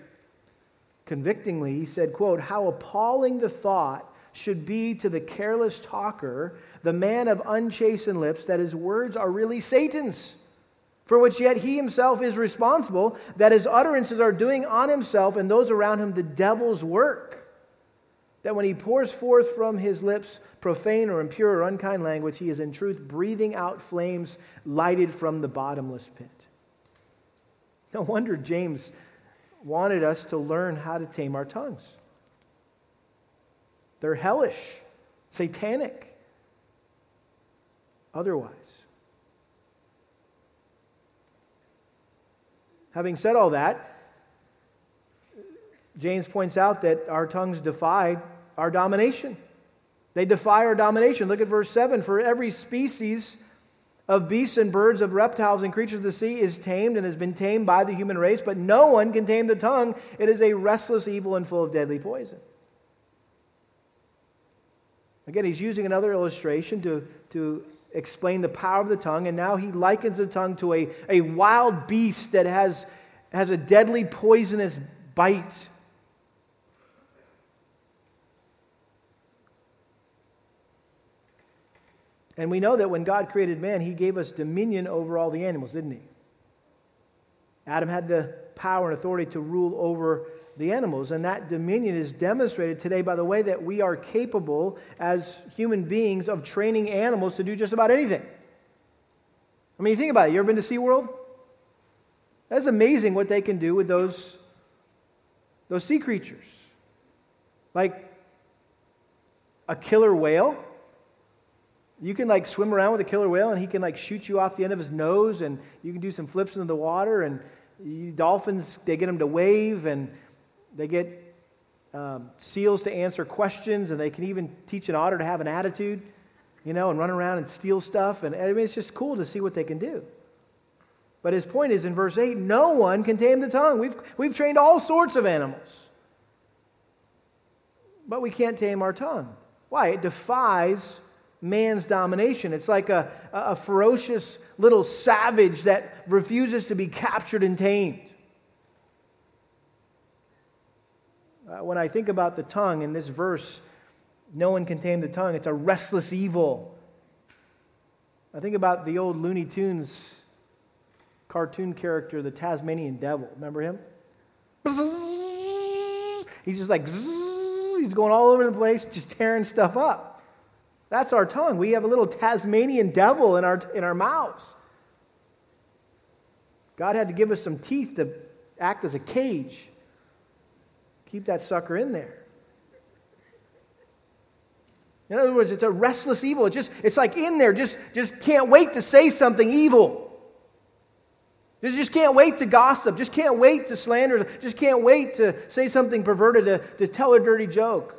convictingly, he said, quote, How appalling the thought should be to the careless talker, the man of unchastened lips, that his words are really Satan's, for which yet he himself is responsible, that his utterances are doing on himself and those around him the devil's work. That when he pours forth from his lips profane or impure or unkind language, he is in truth breathing out flames lighted from the bottomless pit. No wonder James wanted us to learn how to tame our tongues. They're hellish, satanic, otherwise. Having said all that, James points out that our tongues defy our domination. They defy our domination. Look at verse 7 For every species of beasts and birds, of reptiles and creatures of the sea is tamed and has been tamed by the human race, but no one can tame the tongue. It is a restless evil and full of deadly poison. Again, he's using another illustration to, to explain the power of the tongue, and now he likens the tongue to a, a wild beast that has, has a deadly poisonous bite. And we know that when God created man, he gave us dominion over all the animals, didn't he? Adam had the power and authority to rule over the animals, and that dominion is demonstrated today by the way that we are capable as human beings of training animals to do just about anything. I mean, you think about it. You ever been to SeaWorld? That's amazing what they can do with those, those sea creatures. Like a killer whale you can like swim around with a killer whale and he can like shoot you off the end of his nose and you can do some flips into the water and you, dolphins they get them to wave and they get um, seals to answer questions, and they can even teach an otter to have an attitude, you know, and run around and steal stuff. And I mean, it's just cool to see what they can do. But his point is in verse 8 no one can tame the tongue. We've, we've trained all sorts of animals, but we can't tame our tongue. Why? It defies man's domination. It's like a, a ferocious little savage that refuses to be captured and tamed. Uh, when I think about the tongue in this verse, no one can tame the tongue. It's a restless evil. I think about the old Looney Tunes cartoon character, the Tasmanian Devil. Remember him? He's just like, he's going all over the place, just tearing stuff up. That's our tongue. We have a little Tasmanian devil in our, in our mouths. God had to give us some teeth to act as a cage. Keep that sucker in there. In other words, it's a restless evil. It just, it's like in there, just, just can't wait to say something evil. Just can't wait to gossip. Just can't wait to slander. Just can't wait to say something perverted, to, to tell a dirty joke.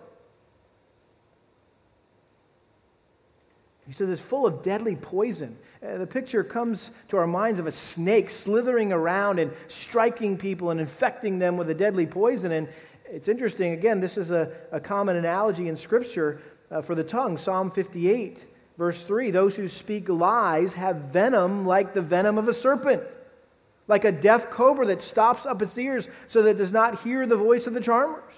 He says it's full of deadly poison. Uh, the picture comes to our minds of a snake slithering around and striking people and infecting them with a deadly poison. And it's interesting, again, this is a, a common analogy in Scripture uh, for the tongue. Psalm 58, verse 3 Those who speak lies have venom like the venom of a serpent, like a deaf cobra that stops up its ears so that it does not hear the voice of the charmers.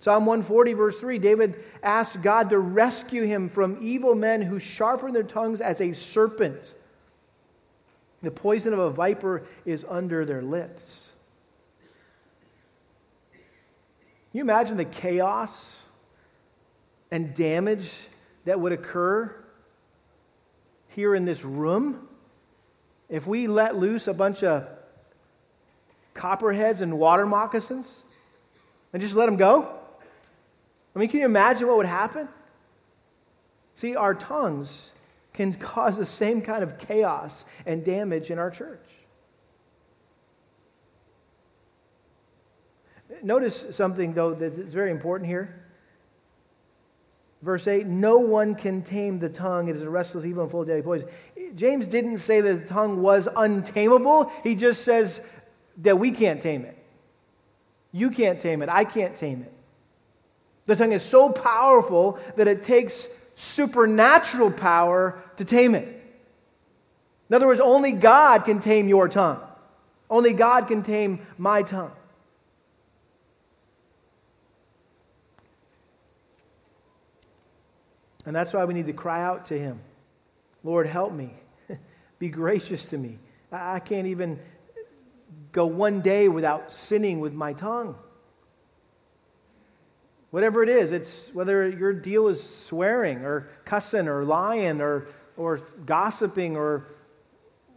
Psalm 140, verse 3 David asks God to rescue him from evil men who sharpen their tongues as a serpent. The poison of a viper is under their lips. Can you imagine the chaos and damage that would occur here in this room if we let loose a bunch of copperheads and water moccasins and just let them go? I mean, can you imagine what would happen? See, our tongues can cause the same kind of chaos and damage in our church. Notice something, though, that's very important here. Verse 8 No one can tame the tongue. It is a restless evil and full of deadly poison. James didn't say that the tongue was untamable, he just says that we can't tame it. You can't tame it. I can't tame it. The tongue is so powerful that it takes supernatural power to tame it. In other words, only God can tame your tongue. Only God can tame my tongue. And that's why we need to cry out to Him Lord, help me. Be gracious to me. I can't even go one day without sinning with my tongue. Whatever it is, it's whether your deal is swearing or cussing or lying or, or gossiping or,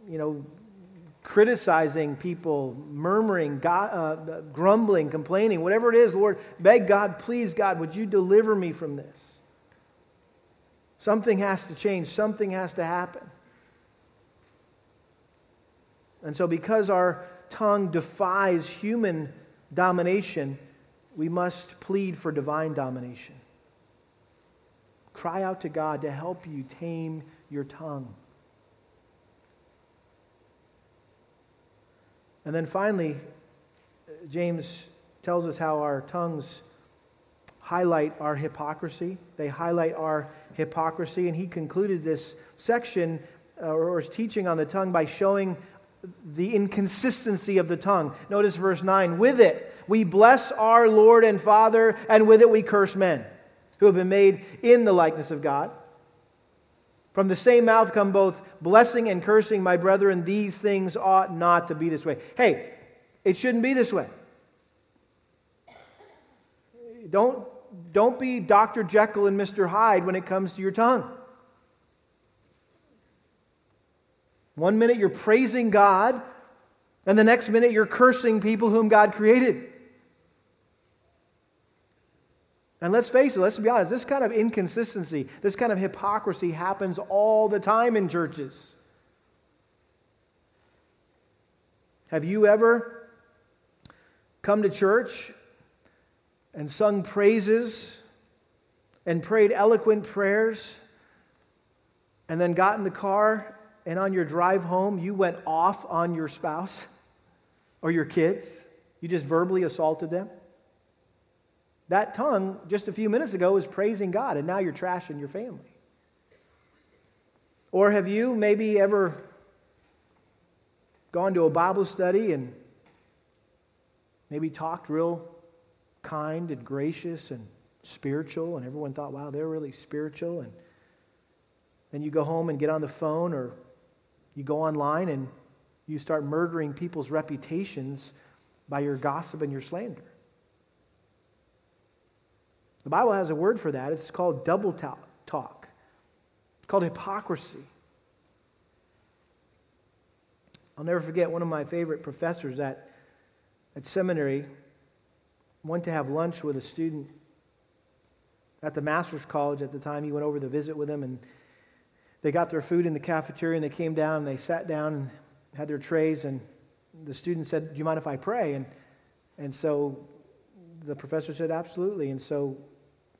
you know, criticizing people, murmuring, uh, grumbling, complaining, whatever it is, Lord, beg God, please, God, would you deliver me from this? Something has to change, something has to happen. And so, because our tongue defies human domination, we must plead for divine domination. Cry out to God to help you tame your tongue. And then finally, James tells us how our tongues highlight our hypocrisy. They highlight our hypocrisy. And he concluded this section uh, or his teaching on the tongue by showing the inconsistency of the tongue. Notice verse 9 with it we bless our Lord and Father, and with it we curse men who have been made in the likeness of God. From the same mouth come both blessing and cursing, my brethren. These things ought not to be this way. Hey, it shouldn't be this way. Don't don't be Dr. Jekyll and Mr. Hyde when it comes to your tongue. One minute you're praising God, and the next minute you're cursing people whom God created. And let's face it, let's be honest, this kind of inconsistency, this kind of hypocrisy happens all the time in churches. Have you ever come to church and sung praises and prayed eloquent prayers and then got in the car and on your drive home you went off on your spouse or your kids, you just verbally assaulted them. That tongue just a few minutes ago was praising God, and now you're trashing your family. Or have you maybe ever gone to a Bible study and maybe talked real kind and gracious and spiritual, and everyone thought, wow, they're really spiritual. And then you go home and get on the phone, or you go online and you start murdering people's reputations by your gossip and your slander. The Bible has a word for that. It's called double talk, it's called hypocrisy. I'll never forget one of my favorite professors at, at seminary went to have lunch with a student at the master's college at the time. He went over to visit with him, and they got their food in the cafeteria, and they came down and they sat down and had their trays, and the student said, Do you mind if I pray? And, and so the professor said, Absolutely. And so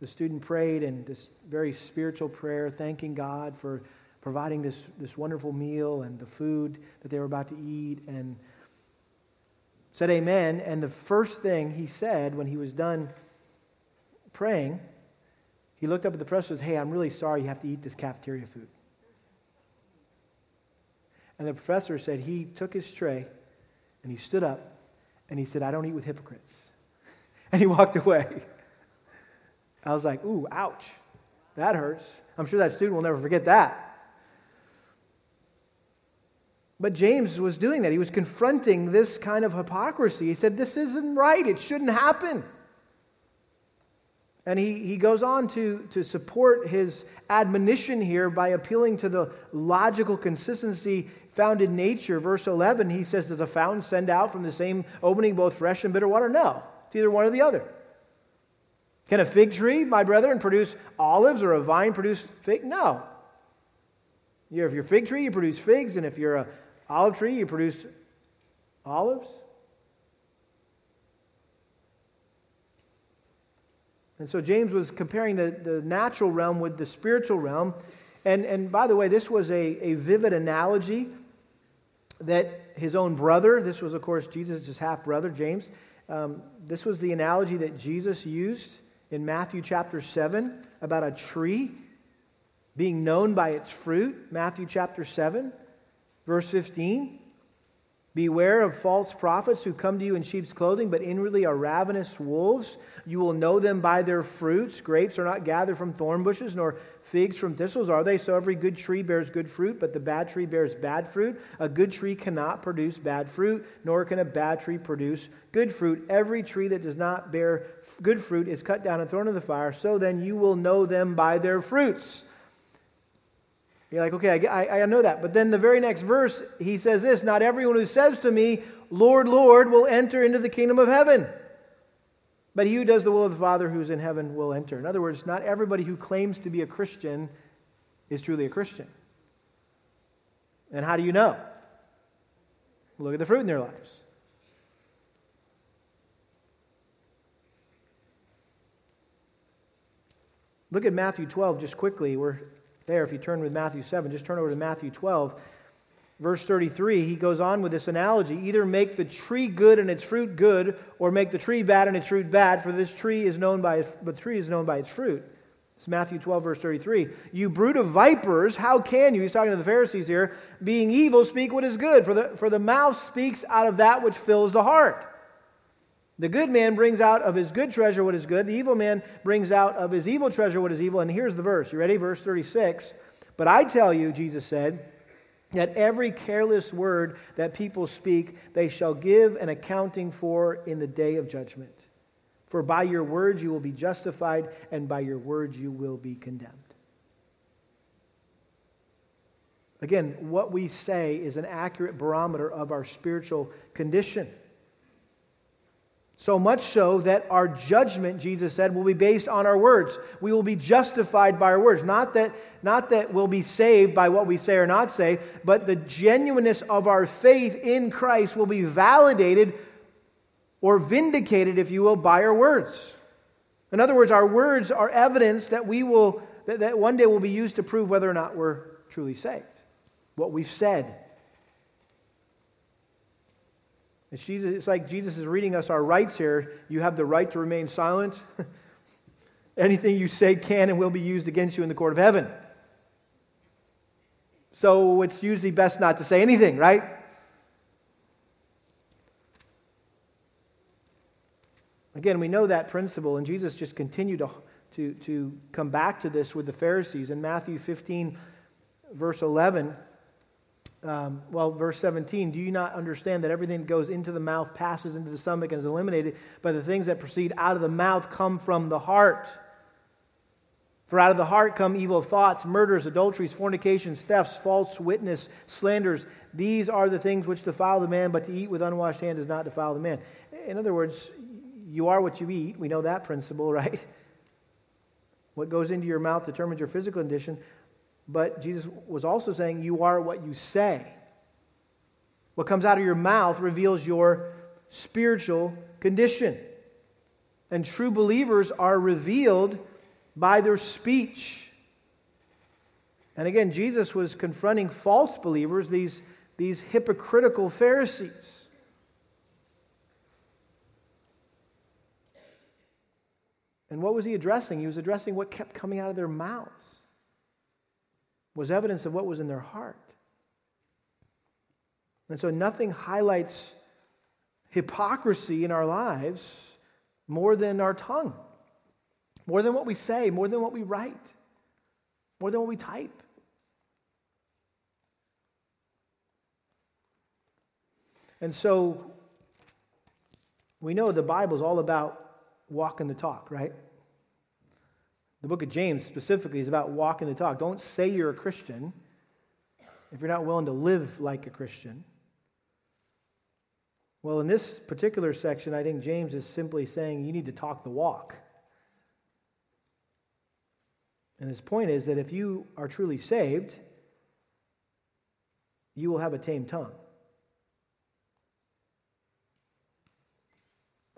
the student prayed in this very spiritual prayer, thanking God for providing this, this wonderful meal and the food that they were about to eat, and said amen. And the first thing he said when he was done praying, he looked up at the professor and said, Hey, I'm really sorry you have to eat this cafeteria food. And the professor said he took his tray and he stood up and he said, I don't eat with hypocrites. And he walked away. I was like, ooh, ouch. That hurts. I'm sure that student will never forget that. But James was doing that. He was confronting this kind of hypocrisy. He said, This isn't right. It shouldn't happen. And he, he goes on to, to support his admonition here by appealing to the logical consistency found in nature. Verse 11, he says, Does a fountain send out from the same opening both fresh and bitter water? No. It's either one or the other. Can a fig tree, my brethren, produce olives or a vine produce fig? No. If you're a fig tree, you produce figs, and if you're an olive tree, you produce olives. And so James was comparing the, the natural realm with the spiritual realm. And, and by the way, this was a, a vivid analogy that his own brother, this was, of course, Jesus' half brother, James, um, this was the analogy that Jesus used in Matthew chapter 7 about a tree being known by its fruit. Matthew chapter 7, verse 15. Beware of false prophets who come to you in sheep's clothing, but inwardly are ravenous wolves. You will know them by their fruits. Grapes are not gathered from thorn bushes, nor figs from thistles, are they? So every good tree bears good fruit, but the bad tree bears bad fruit. A good tree cannot produce bad fruit, nor can a bad tree produce good fruit. Every tree that does not bear good fruit is cut down and thrown into the fire. So then you will know them by their fruits. You're like, okay, I, I know that. But then the very next verse, he says this Not everyone who says to me, Lord, Lord, will enter into the kingdom of heaven. But he who does the will of the Father who is in heaven will enter. In other words, not everybody who claims to be a Christian is truly a Christian. And how do you know? Look at the fruit in their lives. Look at Matthew 12 just quickly. We're there. If you turn with Matthew 7, just turn over to Matthew 12. Verse 33, he goes on with this analogy either make the tree good and its fruit good, or make the tree bad and its fruit bad, for this tree is known by the tree is known by its fruit. It's Matthew 12, verse 33. You brood of vipers, how can you, he's talking to the Pharisees here, being evil, speak what is good? For the, for the mouth speaks out of that which fills the heart. The good man brings out of his good treasure what is good. The evil man brings out of his evil treasure what is evil. And here's the verse. You ready? Verse 36. But I tell you, Jesus said, that every careless word that people speak, they shall give an accounting for in the day of judgment. For by your words you will be justified, and by your words you will be condemned. Again, what we say is an accurate barometer of our spiritual condition. So much so that our judgment, Jesus said, will be based on our words. We will be justified by our words. Not that, not that we'll be saved by what we say or not say, but the genuineness of our faith in Christ will be validated or vindicated, if you will, by our words. In other words, our words are evidence that we will that, that one day will be used to prove whether or not we're truly saved. What we've said. It's, it's like Jesus is reading us our rights here. You have the right to remain silent. Anything you say can and will be used against you in the court of heaven. So it's usually best not to say anything, right? Again, we know that principle, and Jesus just continued to, to, to come back to this with the Pharisees. In Matthew 15, verse 11, um, well, verse 17, do you not understand that everything that goes into the mouth passes into the stomach and is eliminated, but the things that proceed out of the mouth come from the heart? For out of the heart come evil thoughts, murders, adulteries, fornications, thefts, false witness, slanders. These are the things which defile the man, but to eat with unwashed hand does not defile the man. In other words, you are what you eat. We know that principle, right? What goes into your mouth determines your physical condition. But Jesus was also saying, You are what you say. What comes out of your mouth reveals your spiritual condition. And true believers are revealed by their speech. And again, Jesus was confronting false believers, these, these hypocritical Pharisees. And what was he addressing? He was addressing what kept coming out of their mouths. Was evidence of what was in their heart. And so nothing highlights hypocrisy in our lives more than our tongue, more than what we say, more than what we write, more than what we type. And so we know the Bible is all about walking the talk, right? The book of James specifically is about walking the talk. Don't say you're a Christian if you're not willing to live like a Christian. Well, in this particular section, I think James is simply saying you need to talk the walk. And his point is that if you are truly saved, you will have a tame tongue.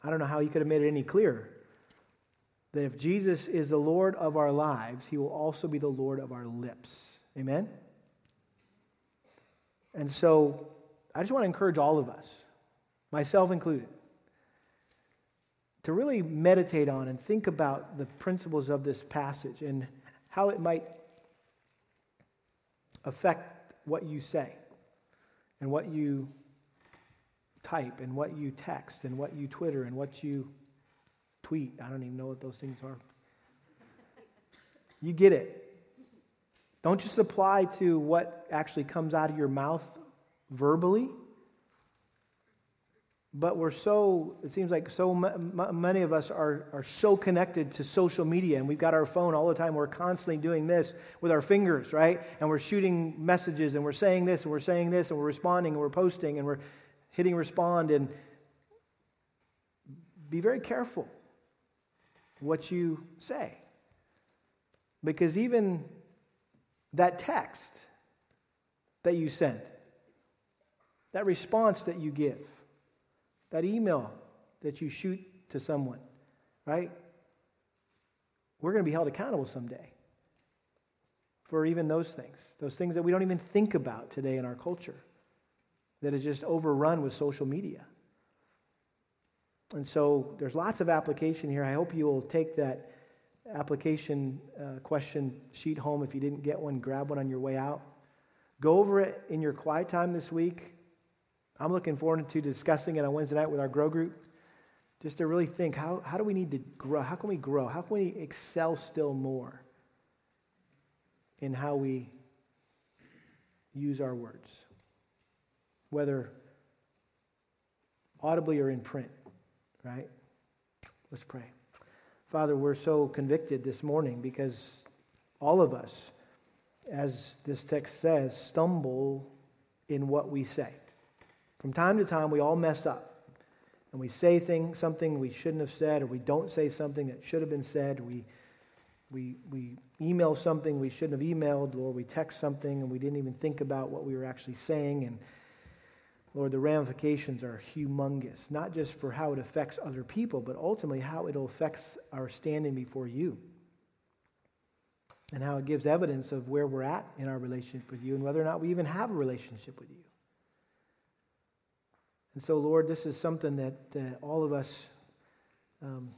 I don't know how he could have made it any clearer. That if Jesus is the Lord of our lives, he will also be the Lord of our lips. Amen? And so I just want to encourage all of us, myself included, to really meditate on and think about the principles of this passage and how it might affect what you say and what you type and what you text and what you Twitter and what you tweet. I don't even know what those things are. You get it. Don't just apply to what actually comes out of your mouth verbally. But we're so, it seems like so m- many of us are, are so connected to social media, and we've got our phone all the time. We're constantly doing this with our fingers, right? And we're shooting messages, and we're saying this, and we're saying this, and we're responding, and we're posting, and we're hitting respond and be very careful what you say. Because even that text that you sent, that response that you give, that email that you shoot to someone, right? We're going to be held accountable someday for even those things, those things that we don't even think about today in our culture that is just overrun with social media. And so there's lots of application here. I hope you will take that application uh, question sheet home. If you didn't get one, grab one on your way out. Go over it in your quiet time this week. I'm looking forward to discussing it on Wednesday night with our grow group. Just to really think how, how do we need to grow? How can we grow? How can we excel still more in how we use our words? whether audibly or in print, right? Let's pray. Father, we're so convicted this morning because all of us, as this text says, stumble in what we say. From time to time, we all mess up. And we say things, something we shouldn't have said, or we don't say something that should have been said. We, we, we email something we shouldn't have emailed, or we text something and we didn't even think about what we were actually saying. And Lord, the ramifications are humongous, not just for how it affects other people, but ultimately how it affects our standing before you. And how it gives evidence of where we're at in our relationship with you and whether or not we even have a relationship with you. And so, Lord, this is something that uh, all of us um,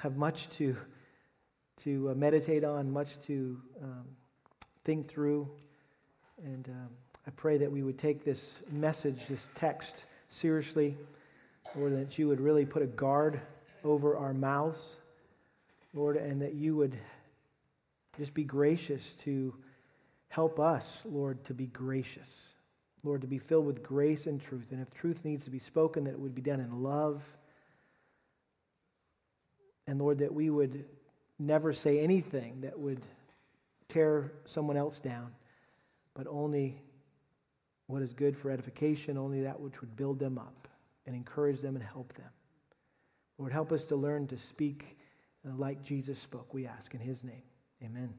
have much to, to uh, meditate on, much to um, think through. And um, I pray that we would take this message, this text, seriously, Lord, that you would really put a guard over our mouths, Lord, and that you would just be gracious to help us, Lord, to be gracious. Lord, to be filled with grace and truth. And if truth needs to be spoken, that it would be done in love. And Lord, that we would never say anything that would tear someone else down, but only what is good for edification, only that which would build them up and encourage them and help them. Lord, help us to learn to speak uh, like Jesus spoke, we ask in his name. Amen.